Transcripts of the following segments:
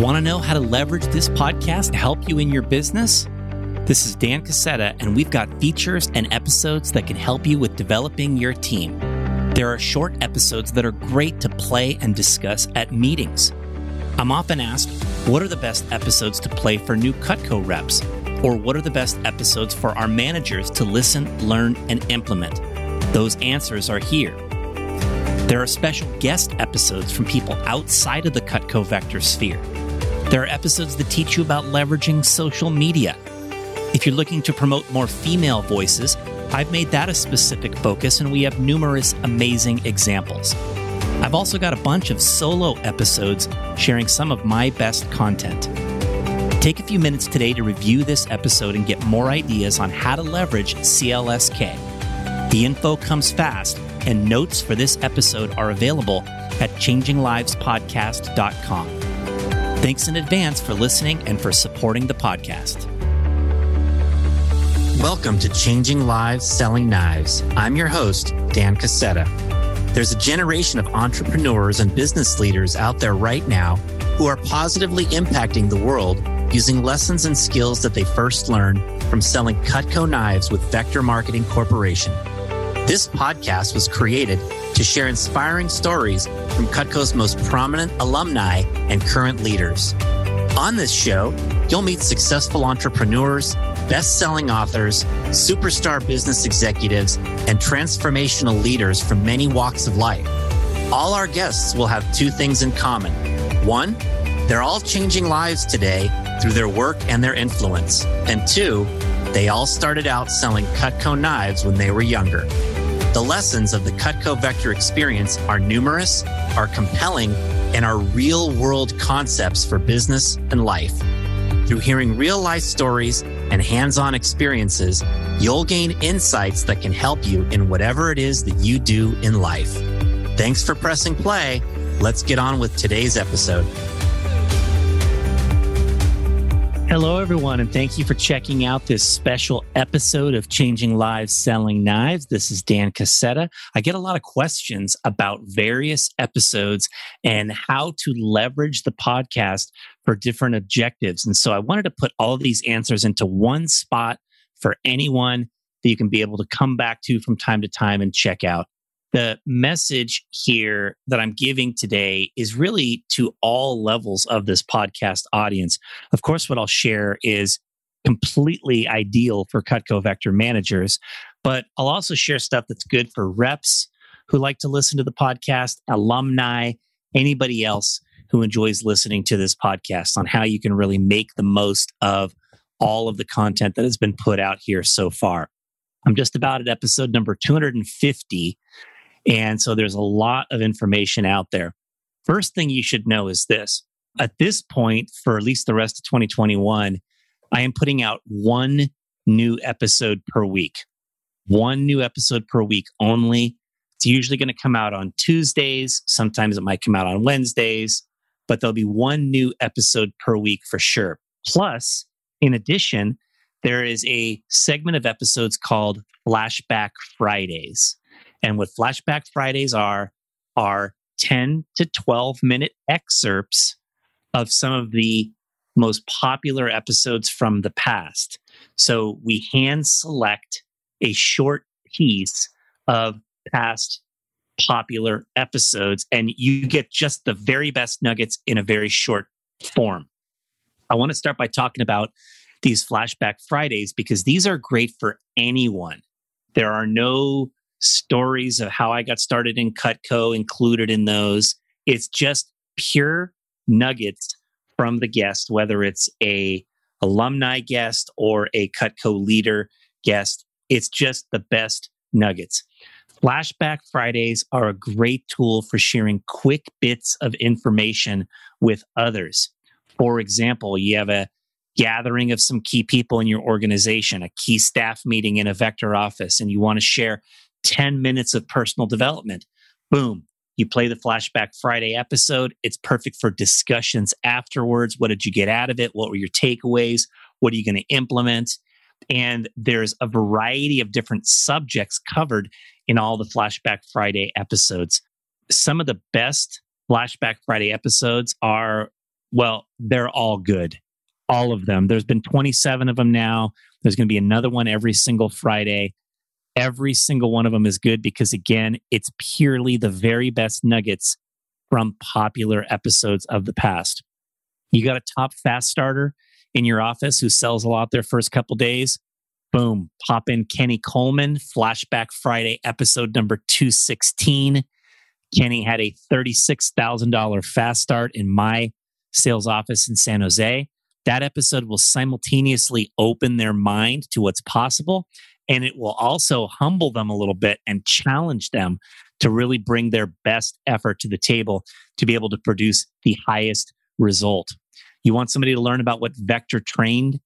Want to know how to leverage this podcast to help you in your business? This is Dan Cassetta, and we've got features and episodes that can help you with developing your team. There are short episodes that are great to play and discuss at meetings. I'm often asked, what are the best episodes to play for new Cutco reps? Or what are the best episodes for our managers to listen, learn, and implement? Those answers are here. There are special guest episodes from people outside of the Cutco Vector sphere. There are episodes that teach you about leveraging social media. If you're looking to promote more female voices, I've made that a specific focus, and we have numerous amazing examples. I've also got a bunch of solo episodes sharing some of my best content. Take a few minutes today to review this episode and get more ideas on how to leverage CLSK. The info comes fast, and notes for this episode are available at changinglivespodcast.com. Thanks in advance for listening and for supporting the podcast. Welcome to Changing Lives Selling Knives. I'm your host, Dan Cassetta. There's a generation of entrepreneurs and business leaders out there right now who are positively impacting the world using lessons and skills that they first learned from selling Cutco knives with Vector Marketing Corporation. This podcast was created to share inspiring stories from Cutco's most prominent alumni and current leaders. On this show, you'll meet successful entrepreneurs, best selling authors, superstar business executives, and transformational leaders from many walks of life. All our guests will have two things in common. One, they're all changing lives today through their work and their influence. And two, they all started out selling Cutco knives when they were younger. The lessons of the Cutco Vector experience are numerous, are compelling, and are real world concepts for business and life. Through hearing real life stories and hands on experiences, you'll gain insights that can help you in whatever it is that you do in life. Thanks for pressing play. Let's get on with today's episode. Hello, everyone, and thank you for checking out this special episode of Changing Lives Selling Knives. This is Dan Cassetta. I get a lot of questions about various episodes and how to leverage the podcast for different objectives. And so I wanted to put all these answers into one spot for anyone that you can be able to come back to from time to time and check out the message here that I'm giving today is really to all levels of this podcast audience. Of course, what I'll share is completely ideal for Cutco Vector managers, but I'll also share stuff that's good for reps who like to listen to the podcast, alumni, anybody else who enjoys listening to this podcast on how you can really make the most of all of the content that has been put out here so far. I'm just about at episode number 250 and so there's a lot of information out there. First thing you should know is this at this point, for at least the rest of 2021, I am putting out one new episode per week. One new episode per week only. It's usually going to come out on Tuesdays. Sometimes it might come out on Wednesdays, but there'll be one new episode per week for sure. Plus, in addition, there is a segment of episodes called Flashback Fridays. And what Flashback Fridays are, are 10 to 12 minute excerpts of some of the most popular episodes from the past. So we hand select a short piece of past popular episodes, and you get just the very best nuggets in a very short form. I want to start by talking about these Flashback Fridays because these are great for anyone. There are no stories of how I got started in Cutco included in those. It's just pure nuggets from the guest, whether it's a alumni guest or a Cutco leader guest. It's just the best nuggets. Flashback Fridays are a great tool for sharing quick bits of information with others. For example, you have a gathering of some key people in your organization, a key staff meeting in a vector office, and you want to share 10 minutes of personal development. Boom. You play the Flashback Friday episode. It's perfect for discussions afterwards. What did you get out of it? What were your takeaways? What are you going to implement? And there's a variety of different subjects covered in all the Flashback Friday episodes. Some of the best Flashback Friday episodes are Well, they're all good. All of them. There's been 27 of them now. There's going to be another one every single Friday. Every single one of them is good because, again, it's purely the very best nuggets from popular episodes of the past. You got a top fast starter in your office who sells a lot their first couple days. Boom, pop in Kenny Coleman, Flashback Friday, episode number 216. Kenny had a $36,000 fast start in my sales office in San Jose. That episode will simultaneously open their mind to what's possible. And it will also humble them a little bit and challenge them to really bring their best effort to the table to be able to produce the highest result. You want somebody to learn about what vector trained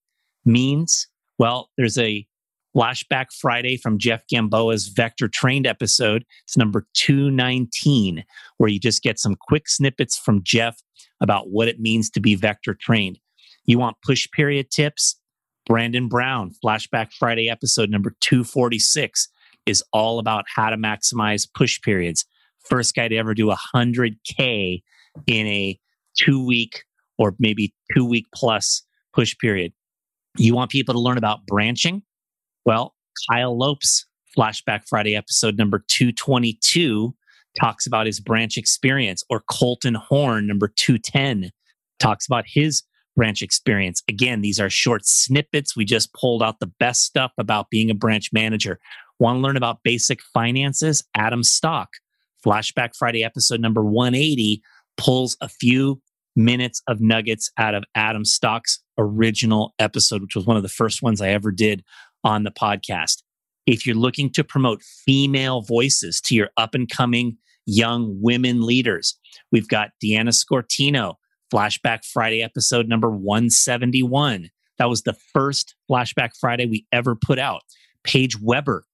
means? Well, there's a Flashback Friday from Jeff Gamboa's Vector Trained episode. It's number 219, where you just get some quick snippets from Jeff about what it means to be vector trained. You want push period tips? Brandon Brown, Flashback Friday episode number 246 is all about how to maximize push periods. First guy to ever do 100K in a two week or maybe two week plus push period. You want people to learn about branching? Well, Kyle Lopes, Flashback Friday episode number 222, talks about his branch experience, or Colton Horn, number 210, talks about his branch experience. Again, these are short snippets. We just pulled out the best stuff about being a branch manager. Want to learn about basic finances? Adam Stock, Flashback Friday episode number 180, pulls a few minutes of nuggets out of Adam Stock's original episode, which was one of the first ones I ever did on the podcast. If you're looking to promote female voices to your up and coming young women leaders, we've got Deanna Scortino, Flashback Friday episode number 171. That was the first Flashback Friday we ever put out. Paige Weber,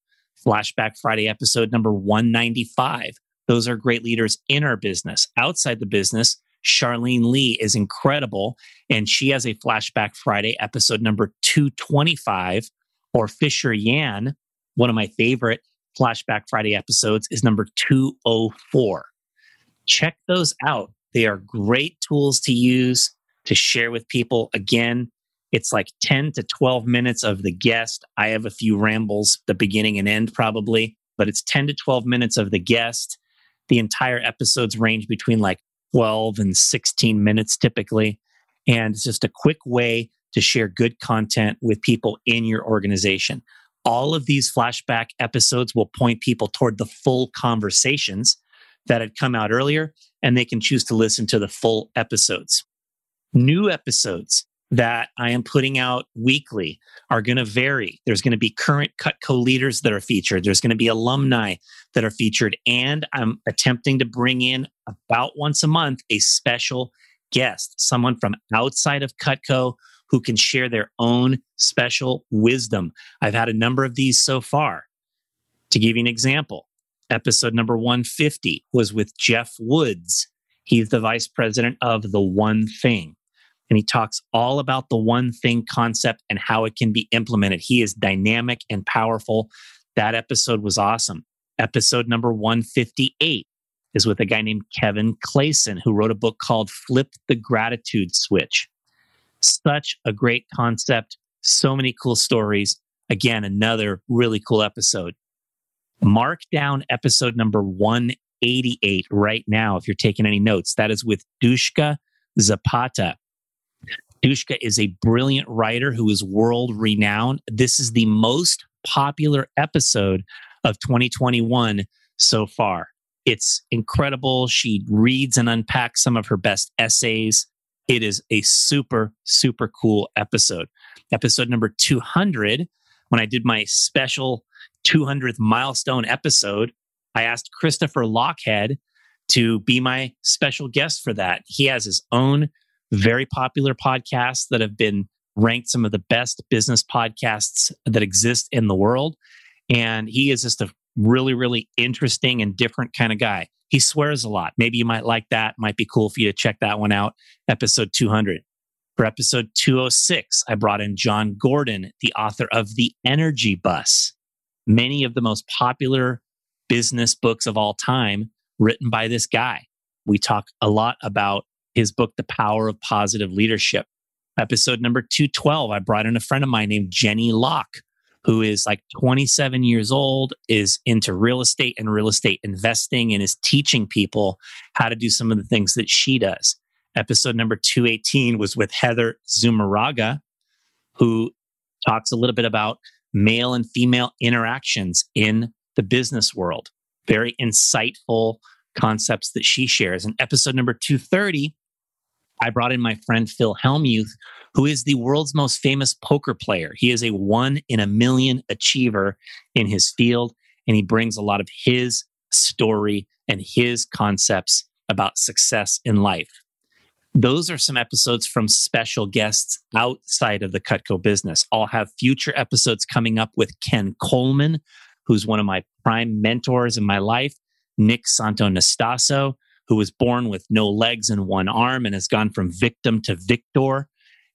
Flashback Friday episode number 195. Those are great leaders in our business. Outside the business, Charlene Lee is incredible. And she has a Flashback Friday episode number 225. Or Fisher Yan, one of my favorite Flashback Friday episodes, is number 204. Check those out. They are great tools to use to share with people. Again, it's like 10 to 12 minutes of the guest. I have a few rambles, the beginning and end probably, but it's 10 to 12 minutes of the guest. The entire episodes range between like 12 and 16 minutes typically. And it's just a quick way to share good content with people in your organization. All of these flashback episodes will point people toward the full conversations that had come out earlier, and they can choose to listen to the full episodes. New episodes that I am putting out weekly are going to vary. There's going to be current Cutco leaders that are featured. There's going to be alumni that are featured. And I'm attempting to bring in about once a month a special guest, someone from outside of Cutco who can share their own special wisdom. I've had a number of these so far. To give you an example, episode number 150 was with Geoff Woods. He's the vice president of The One Thing and he talks all about the one thing concept and how it can be implemented. He is dynamic and powerful. That episode was awesome. Episode number 158 is with a guy named Kevin Clayson, who wrote a book called Flip the Gratitude Switch. Such a great concept, so many cool stories. Again, another really cool episode. Mark down episode number 188 right now if you're taking any notes. That is with Dushka Zapata. Dushka is a brilliant writer who is world renowned. This is the most popular episode of 2021 so far. It's incredible. She reads and unpacks some of her best essays. It is a super, super cool episode. Episode number 200, when I did my special 200th milestone episode, I asked Christopher Lochhead to be my special guest for that. He has his own very popular podcasts that have been ranked some of the best business podcasts that exist in the world. And he is just a really, really interesting and different kind of guy. He swears a lot. Maybe you might like that. Might be cool for you to check that one out. Episode 200. For episode 206, I brought in Jon Gordon, the author of The Energy Bus, many of the most popular business books of all time written by this guy. We talk a lot about his book, The Power of Positive Leadership. Episode number 212, I brought in a friend of mine named Jenny Locke, who is like 27 years old, is into real estate and real estate investing, and is teaching people how to do some of the things that she does. Episode number 218 was with Heather Zumaraga, who talks a little bit about male and female interactions in the business world. Very insightful concepts that she shares. In episode number 230, I brought in my friend Phil Hellmuth, who is the world's most famous poker player. He is a one in a million achiever in his field, and he brings a lot of his story and his concepts about success in life. Those are some episodes from special guests outside of the Cutco business. I'll have future episodes coming up with Ken Coleman, who's one of my prime mentors in my life, Nick Santonastasso, who was born with no legs and one arm and has gone from victim to victor.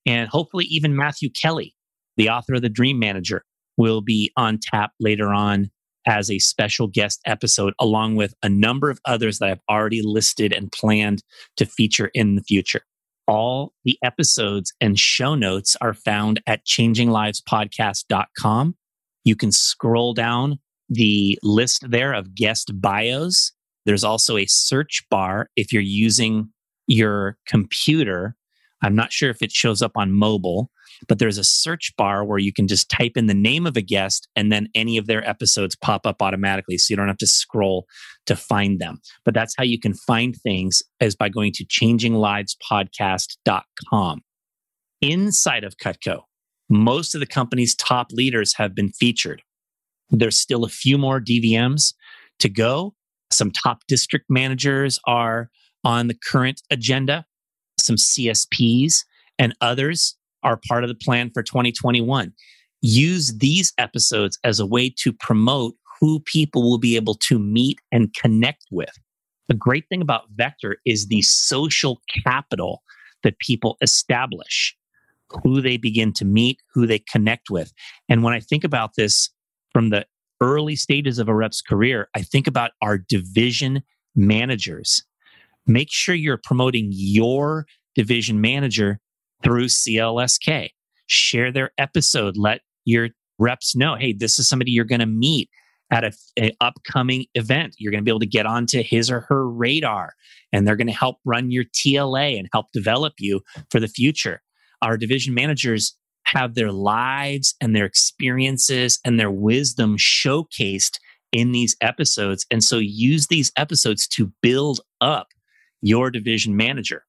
And hopefully, even Matthew Kelly, the author of The Dream Manager, will be on tap later on as a special guest episode, along with a number of others that I've already listed and planned to feature in the future. All the episodes and show notes are found at changinglivespodcast.com. You can scroll down the list there of guest bios. There's also a search bar if you're using your computer. I'm not sure if it shows up on mobile, but there's a search bar where you can just type in the name of a guest and then any of their episodes pop up automatically. So you don't have to scroll to find them. But that's how you can find things is by going to changinglivespodcast.com. Inside of Cutco, most of the company's top leaders have been featured. There's still a few more DVMs to go. Some top district managers are on the current agenda, some CSPs and others are part of the plan for 2021. Use these episodes as a way to promote who people will be able to meet and connect with. The great thing about Vector is the social capital that people establish, who they begin to meet, who they connect with. And when I think about this from the early stages of a rep's career, I think about our division managers. Make sure you're promoting your division manager through CLSK. Share their episode. Let your reps know, hey, this is somebody you're going to meet at an upcoming event. You're going to be able to get onto his or her radar, and they're going to help run your TLA and help develop you for the future. Our division managers have their lives and their experiences and their wisdom showcased in these episodes. And so use these episodes to build up your division manager.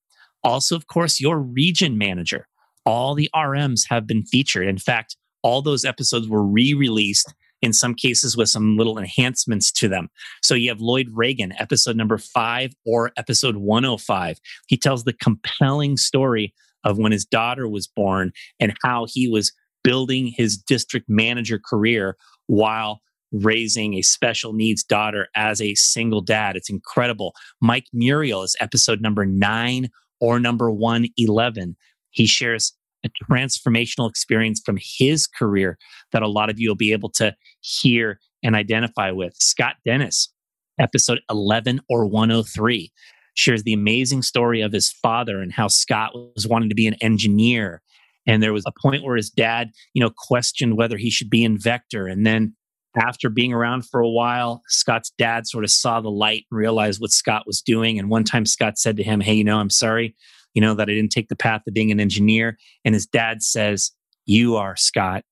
Also, of course, your region manager. All the RMs have been featured. In fact, all those episodes were re released in some cases with some little enhancements to them. So you have Lloyd Reagan, episode number five or episode 105. He tells the compelling story of when his daughter was born and how he was building his district manager career while raising a special needs daughter as a single dad. It's incredible. Mike Muriel is episode number nine or number 111. He shares a transformational experience from his career that a lot of you will be able to hear and identify with. Scott Dennis, episode 11 or 103, shares the amazing story of his father and how Scott was wanting to be an engineer. And there was a point where his dad, you know, questioned whether he should be in Vector. And then after being around for a while, Scott's dad sort of saw the light and realized what Scott was doing. And one time Scott said to him, Hey, you know, I'm sorry, you know, that I didn't take the path of being an engineer. And his dad says, You are, Scott,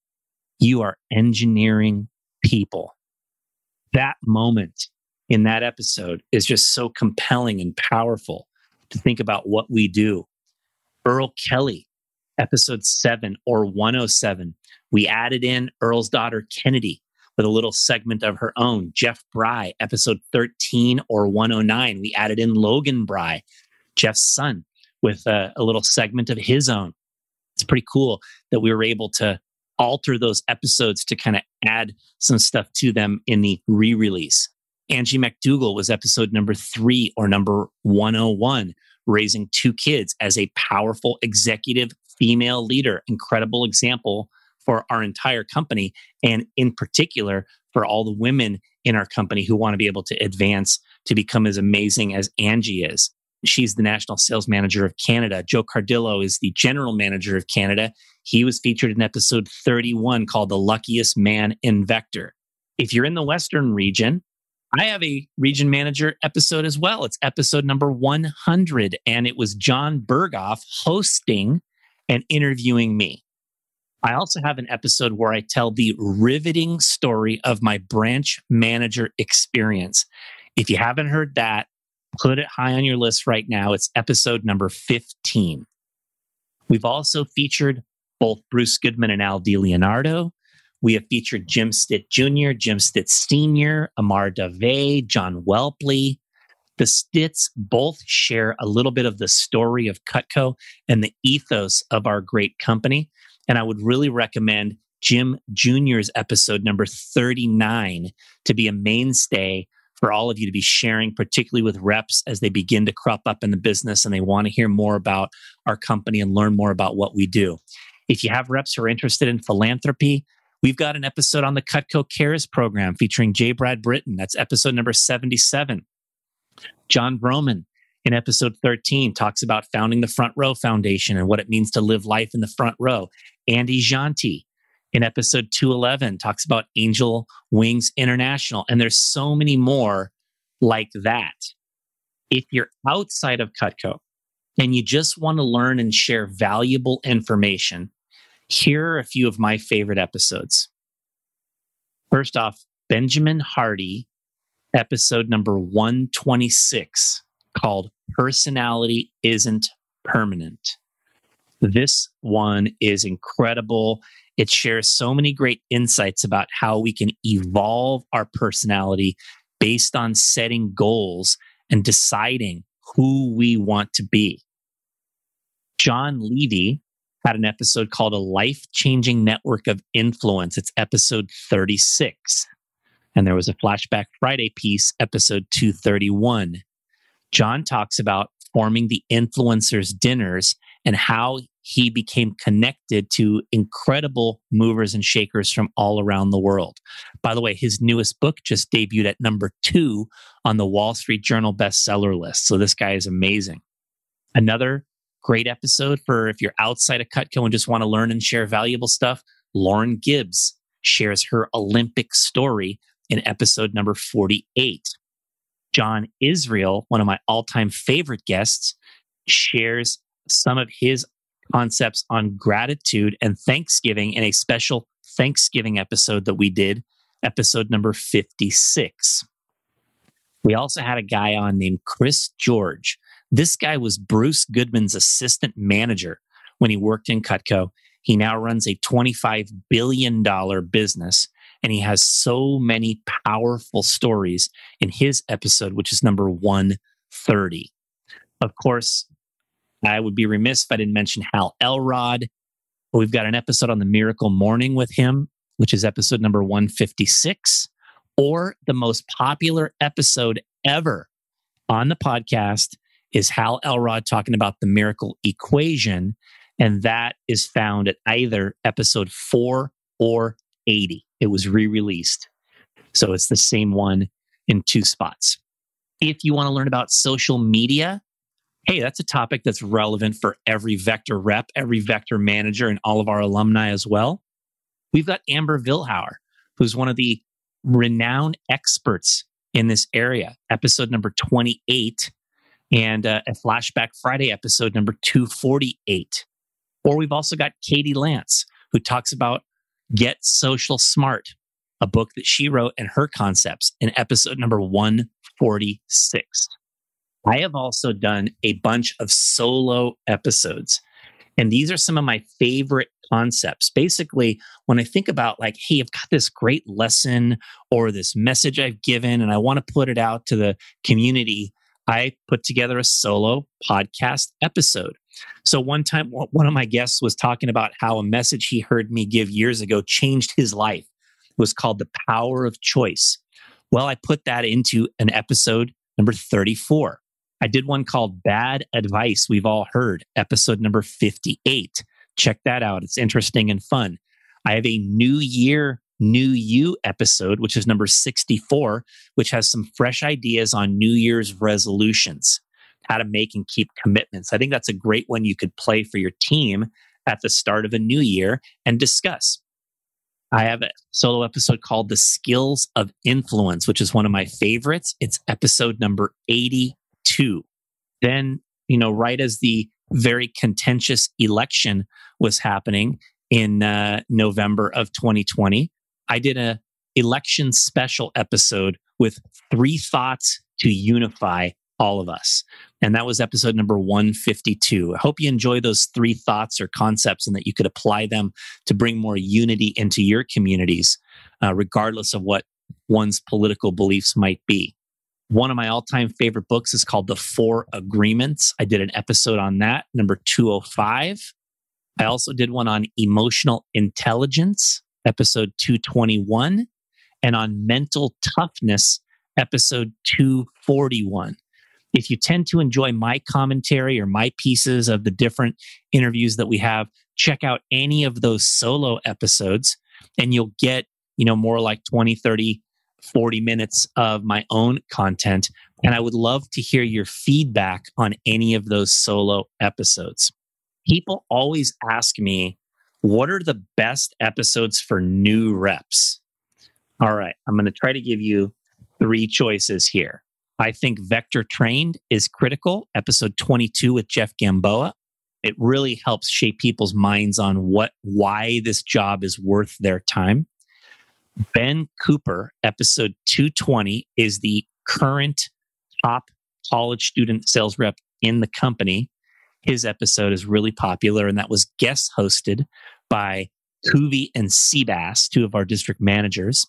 you are engineering people. That moment in that episode is just so compelling and powerful to think about what we do. Earl Kelly, episode seven or 107, we added in Earl's daughter, Kennedy with a little segment of her own. Jeff Bry, episode 13 or 109. We added in Logan Bry, Jeff's son, with a, a little segment of his own. It's pretty cool that we were able to alter those episodes to kind of add some stuff to them in the re release. Angie McDougall was episode number three or number 101, raising two kids as a powerful executive female leader. Incredible example for our entire company and in particular for all the women in our company who want to be able to advance to become as amazing as Angie is. She's the national sales manager of Canada. Joe Cardillo is the general manager of Canada. He was featured in episode 31 called The Luckiest Man in Vector. If you're in the Western region, I have a region manager episode as well. It's episode number 100, and it was Jon Berghoff hosting and interviewing me. I also have an episode where I tell the riveting story of my branch manager experience. If you haven't heard that, put it high on your list right now. It's episode number 15. We've also featured both Bruce Goodman and Al DiLeonardo. We have featured Jim Stitt Jr., Jim Stitt Sr., Amar Dave, John Welpley. The Stitts both share a little bit of the story of Cutco and the ethos of our great company. And I would really recommend Jim Jr.'s episode number 39 to be a mainstay for all of you to be sharing, particularly with reps as they begin to crop up in the business and they want to hear more about our company and learn more about what we do. If you have reps who are interested in philanthropy, we've got an episode on the Cutco Cares program featuring J. Brad Britton. That's episode number 77. Jon Vroman in episode 13 talks about founding the Front Row Foundation and what it means to live life in the front row. Andy Janti in episode 211 talks about Angel Wings International. And there's so many more like that. If you're outside of Cutco and you just want to learn and share valuable information, here are a few of my favorite episodes. First off, Benjamin Hardy, episode number 126, called Personality Isn't Permanent. This one is incredible. It shares so many great insights about how we can evolve our personality based on setting goals and deciding who we want to be. Jon Levy had an episode called A Life Changing Network of Influence. It's episode 36. And there was a Flashback Friday piece, episode 231. Jon talks about forming the influencers dinners and how he became connected to incredible movers and shakers from all around the world. By the way, his newest book just debuted at number two on the Wall Street Journal bestseller list. So this guy is amazing. Another great episode for if you're outside of Cutco and just want to learn and share valuable stuff. Lauren Gibbs shares her Olympic story in episode number 48. John Israel, one of my all time favorite guests, shares some of his concepts on gratitude and Thanksgiving in a special Thanksgiving episode that we did, episode number 56. We also had a guy on named Chris George. This guy was Bruce Goodman's assistant manager when he worked in Cutco. He now runs a $25 billion business and he has so many powerful stories in his episode, which is number 130. Of course, I would be remiss if I didn't mention Hal Elrod. We've got an episode on the miracle morning with him, which is episode number 156, or the most popular episode ever on the podcast is Hal Elrod talking about the miracle equation. And that is found at either episode four or 80. It was re released. So it's the same one in two spots. If you want to learn about social media, hey, that's a topic that's relevant for every vector rep, every vector manager, and all of our alumni as well. We've got Amber Vilhauer, who's one of the renowned experts in this area, episode number 28, and uh, a Flashback Friday episode number 248. Or we've also got Katie Lance, who talks about Get Social Smart, a book that she wrote and her concepts in episode number 146. I have also done a bunch of solo episodes. And these are some of my favorite concepts. Basically, when I think about like, hey, I've got this great lesson or this message I've given and I want to put it out to the community, I put together a solo podcast episode. So one time, one of my guests was talking about how a message he heard me give years ago changed his life. It was called The Power of Choice. Well, I put that into an episode number 34. I did one called Bad Advice We've All Heard, episode number 58. Check that out. It's interesting and fun. I have a New Year, New You episode, which is number 64, which has some fresh ideas on New Year's resolutions. How to make and keep commitments. I think that's a great one you could play for your team at the start of a new year and discuss. I have a solo episode called The Skills of Influence, which is one of my favorites. It's episode number 82. Then, you know, right as the very contentious election was happening in uh, November of 2020, I did a election special episode with three thoughts to unify all of us. And that was episode number 152. I hope you enjoy those three thoughts or concepts and that you could apply them to bring more unity into your communities, uh, regardless of what one's political beliefs might be. One of my all time favorite books is called The Four Agreements. I did an episode on that, number 205. I also did one on emotional intelligence, episode 221, and on mental toughness, episode 241 if you tend to enjoy my commentary or my pieces of the different interviews that we have, check out any of those solo episodes and you'll get, you know, more like 20, 30, 40 minutes of my own content. And I would love to hear your feedback on any of those solo episodes. People always ask me, what are the best episodes for new reps? All right, I'm going to try to give you three choices here. I think Vector Trained is critical. Episode 22 with Jeff Gamboa. It really helps shape people's minds on what, why this job is worth their time. Ben Cooper, episode 220, is the current top college student sales rep in the company. His episode is really popular, and that was guest hosted by Kuvi and Seabass, two of our district managers.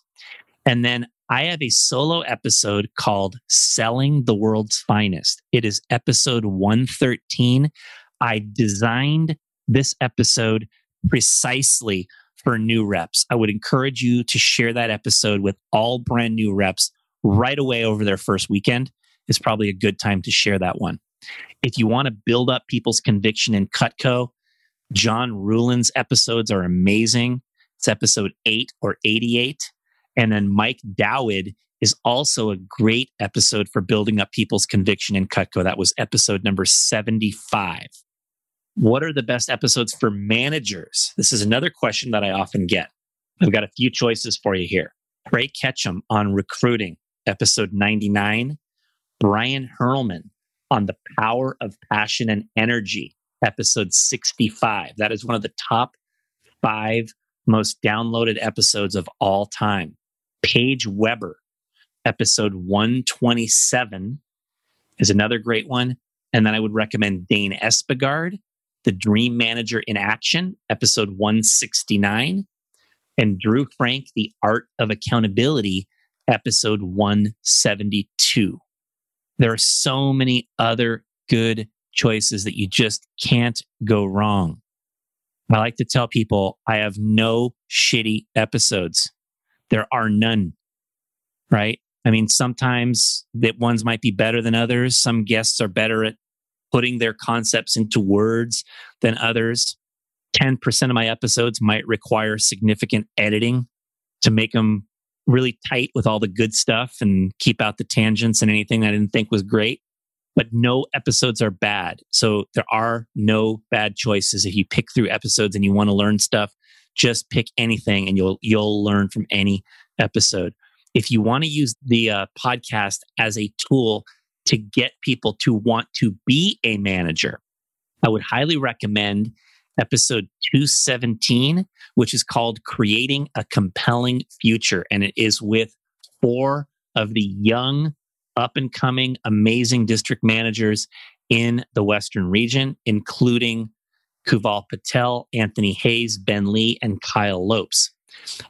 And then I have a solo episode called Selling the World's Finest. It is episode 113. I designed this episode precisely for new reps. I would encourage you to share that episode with all brand new reps right away over their first weekend. It's probably a good time to share that one. If you want to build up people's conviction in Cutco, John Ruhlin's episodes are amazing. It's episode 8 or 88. And then Mike Dowd is also a great episode for building up people's conviction in Cutco. That was episode number 75. What are the best episodes for managers? This is another question that I often get. I've got a few choices for you here. Ray Ketchum on recruiting, episode 99. Brian Hurlman on the power of passion and energy, episode 65. That is one of the top five most downloaded episodes of all time. Paige Weber, episode 127 is another great one. And then I would recommend Dane Espegard, The Dream Manager in Action, episode 169, and Drew Frank, The Art of Accountability, episode 172. There are so many other good choices that you just can't go wrong. I like to tell people I have no shitty episodes. There are none, right? I mean, sometimes that ones might be better than others. Some guests are better at putting their concepts into words than others. 10% of my episodes might require significant editing to make them really tight with all the good stuff and keep out the tangents and anything I didn't think was great. But no episodes are bad. So there are no bad choices. If you pick through episodes and you want to learn stuff, just pick anything and you'll you'll learn from any episode. If you want to use the uh, podcast as a tool to get people to want to be a manager i would highly recommend episode 217 which is called creating a compelling future. And it is with four of the young up and coming amazing district managers in the western region including Kuval Patel, Anthony Hayes, Ben Lee, and Kyle Lopes.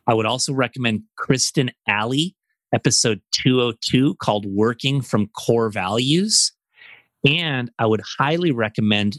I would also recommend Kristen Alley, episode 202 called Working from Core Values. And I would highly recommend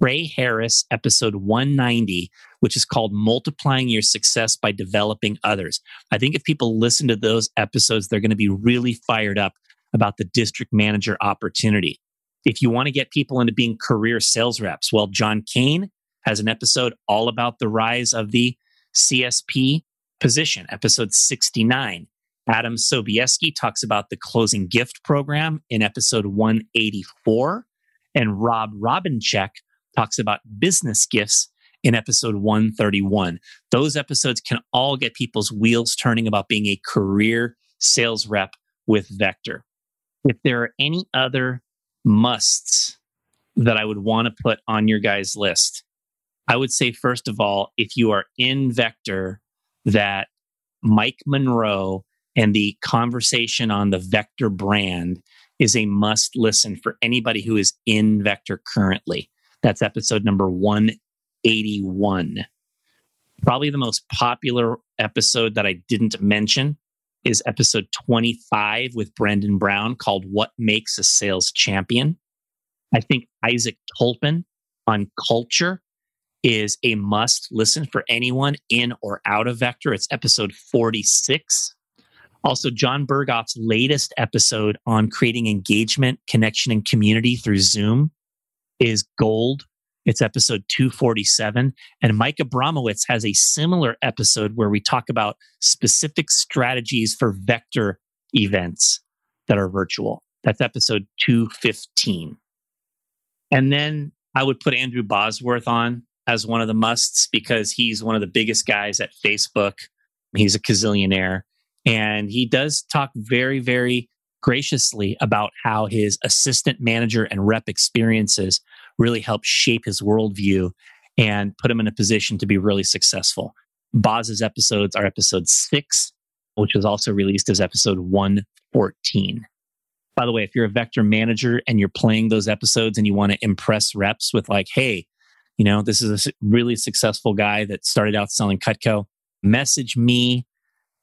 Trey Harris, episode 190, which is called Multiplying Your Success by Developing Others. I think if people listen to those episodes, they're going to be really fired up about the district manager opportunity. If you want to get people into being career sales reps, well, John Kane has an episode all about the rise of the CSP position, episode 69. Adam Sobieski talks about the closing gift program in episode 184. And Rob Robinchek talks about business gifts in episode 131. Those episodes can all get people's wheels turning about being a career sales rep with Vector. If there are any other musts that I would want to put on your guys' list, I would say, first of all, if you are in Vector, that Mike Monroe and the conversation on the Vector brand is a must listen for anybody who is in Vector currently. That's episode number 181. Probably the most popular episode that I didn't mention is episode 25 with Brendan Brown called What Makes a Sales Champion. I think Isaac Tolpin on culture is a must listen for anyone in or out of Vector. It's episode 46. Also, Jon Berghoff's latest episode on creating engagement, connection, and community through Zoom is gold. It's episode 247. And Mike Abramowitz has a similar episode where we talk about specific strategies for vector events that are virtual. That's episode 215. And then I would put Andrew Bosworth on as one of the musts because he's one of the biggest guys at Facebook. He's a gazillionaire. And he does talk very, very graciously about how his assistant manager and rep experiences really helped shape his worldview and put him in a position to be really successful. Boz's episodes are episode six, which was also released as episode 114. By the way, if you're a vector manager and you're playing those episodes and you want to impress reps with, like, hey, you know, this is a really successful guy that started out selling Cutco, message me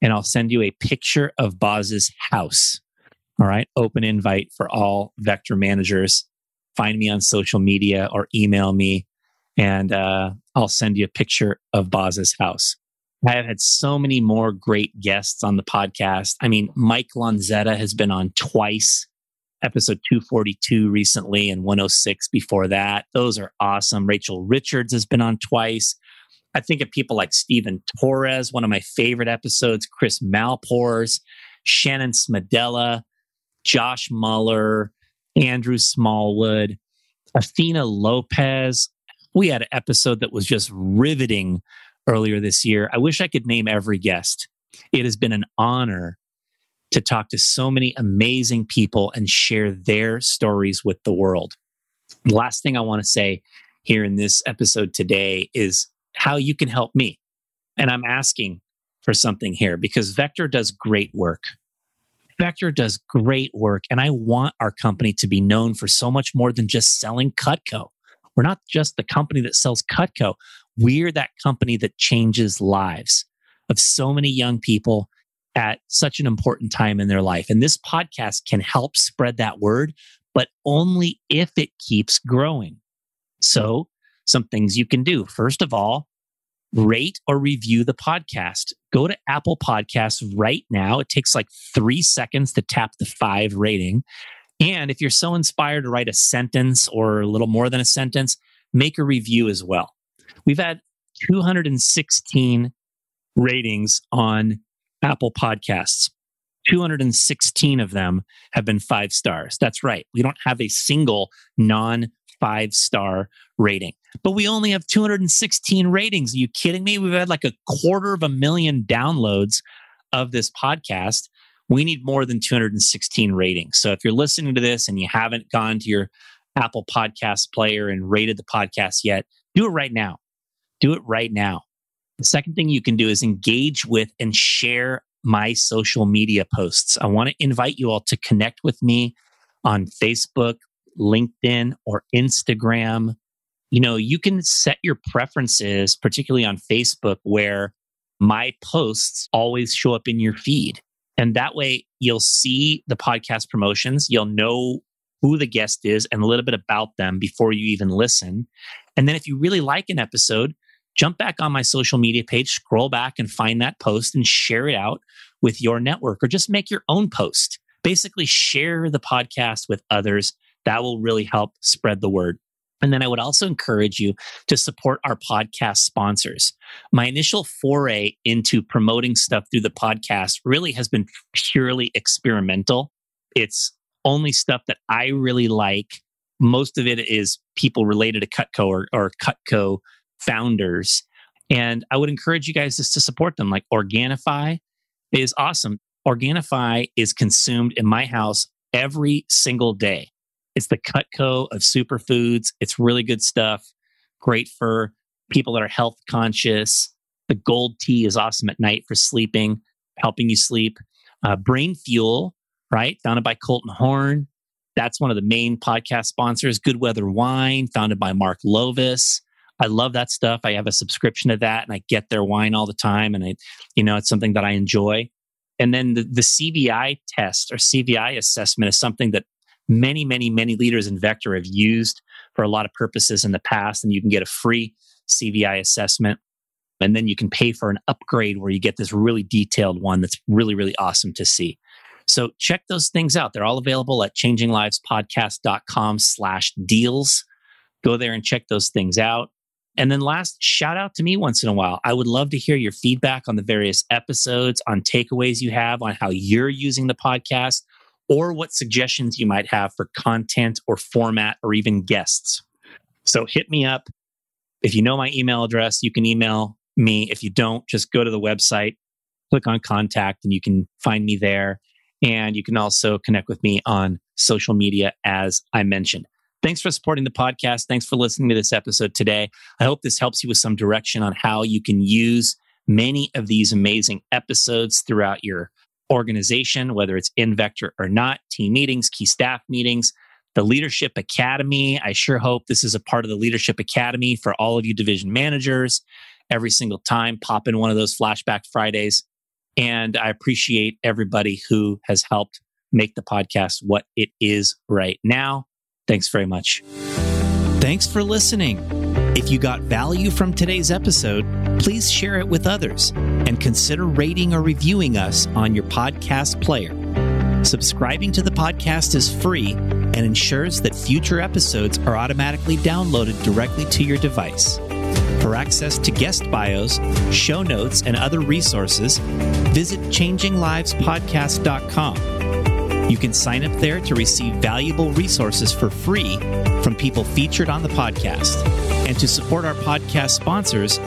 and I'll send you a picture of Boz's house. All right. Open invite for all vector managers. Find me on social media or email me, and uh, I'll send you a picture of Boz's house. I have had so many more great guests on the podcast. I mean, Mike Lanzetta has been on twice, episode 242 recently and 106 before that. Those are awesome. Rachel Richards has been on twice. I think of people like Stephen Torres, one of my favorite episodes, Chris Malpors, Shannon Smedella, Josh Muller, Andrew Smallwood, Athena Lopez. We had an episode that was just riveting earlier this year. I wish I could name every guest. It has been an honor to talk to so many amazing people and share their stories with the world. The last thing I want to say here in this episode today is how you can help me. And I'm asking for something here because Vector does great work. Vector does great work, and I want our company to be known for so much more than just selling Cutco. We're not just the company that sells Cutco, we're that company that changes lives of so many young people at such an important time in their life. And this podcast can help spread that word, but only if it keeps growing. So, some things you can do. First of all, rate or review the podcast. Go to Apple Podcasts right now. It takes like three seconds to tap the five rating. And if you're so inspired to write a sentence or a little more than a sentence, make a review as well. We've had 216 ratings on Apple Podcasts. 216 of them have been five stars. That's right. We don't have a single non five star rating. But we only have 216 ratings. Are you kidding me? We've had like a quarter of a million downloads of this podcast. We need more than 216 ratings. So if you're listening to this and you haven't gone to your Apple Podcast player and rated the podcast yet, do it right now. Do it right now. The second thing you can do is engage with and share my social media posts. I want to invite you all to connect with me on Facebook, LinkedIn, or Instagram you know, you can set your preferences, particularly on Facebook, where my posts always show up in your feed. And that way you'll see the podcast promotions, you'll know who the guest is and a little bit about them before you even listen. And then if you really like an episode, jump back on my social media page, scroll back and find that post and share it out with your network or just make your own post. Basically, share the podcast with others. That will really help spread the word. And then I would also encourage you to support our podcast sponsors. My initial foray into promoting stuff through the podcast really has been purely experimental. It's only stuff that I really like most of it is people related to Cutco or, or Cutco founders. And I would encourage you guys just to support them. Like Organifi is awesome. Organifi is consumed in my house every single day. It's the Cutco of superfoods. It's really good stuff. Great for people that are health conscious. The gold tea is awesome at night for sleeping, helping you sleep. Uh, Brain Fuel, right? Founded by Colton Horn. That's one of the main podcast sponsors. Good Weather Wine, founded by Mark Lovis. I love that stuff. I have a subscription to that and I get their wine all the time. And I, you know, it's something that I enjoy. And then the, the CVI test or CVI assessment is something that many, many, many leaders in Vector have used for a lot of purposes in the past. And you can get a free CVI assessment. And then you can pay for an upgrade where you get this really detailed one that's really, really awesome to see. So check those things out. They're all available at changinglivespodcast.com slash deals. Go there and check those things out. And then last, shout out to me once in a while. I would love to hear your feedback on the various episodes, on takeaways you have, on how you're using the podcast, or what suggestions you might have for content or format or even guests. So hit me up. If you know my email address, you can email me. If you don't, just go to the website, click on contact, and you can find me there. And you can also connect with me on social media, as I mentioned. Thanks for supporting the podcast. Thanks for listening to this episode today. I hope this helps you with some direction on how you can use many of these amazing episodes throughout your organization, whether it's in Vector or not, team meetings, key staff meetings, the Leadership Academy. I sure hope this is a part of the Leadership Academy for all of you division managers. Every single time, pop in one of those Flashback Fridays. And I appreciate everybody who has helped make the podcast what it is right now. Thanks very much. Thanks for listening. If you got value from today's episode, please share it with others and consider rating or reviewing us on your podcast player. Subscribing to the podcast is free and ensures that future episodes are automatically downloaded directly to your device. For access to guest bios, show notes, and other resources, visit changinglivespodcast.com you can sign up there to receive valuable resources for free from people featured on the podcast. And to support our podcast sponsors,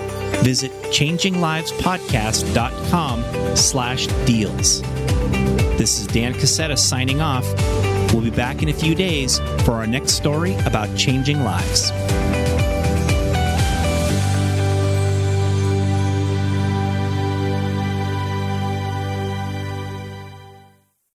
visit changinglivespodcast.com slash deals. This is Dan Casetta signing off. We'll be back in a few days for our next story about changing lives.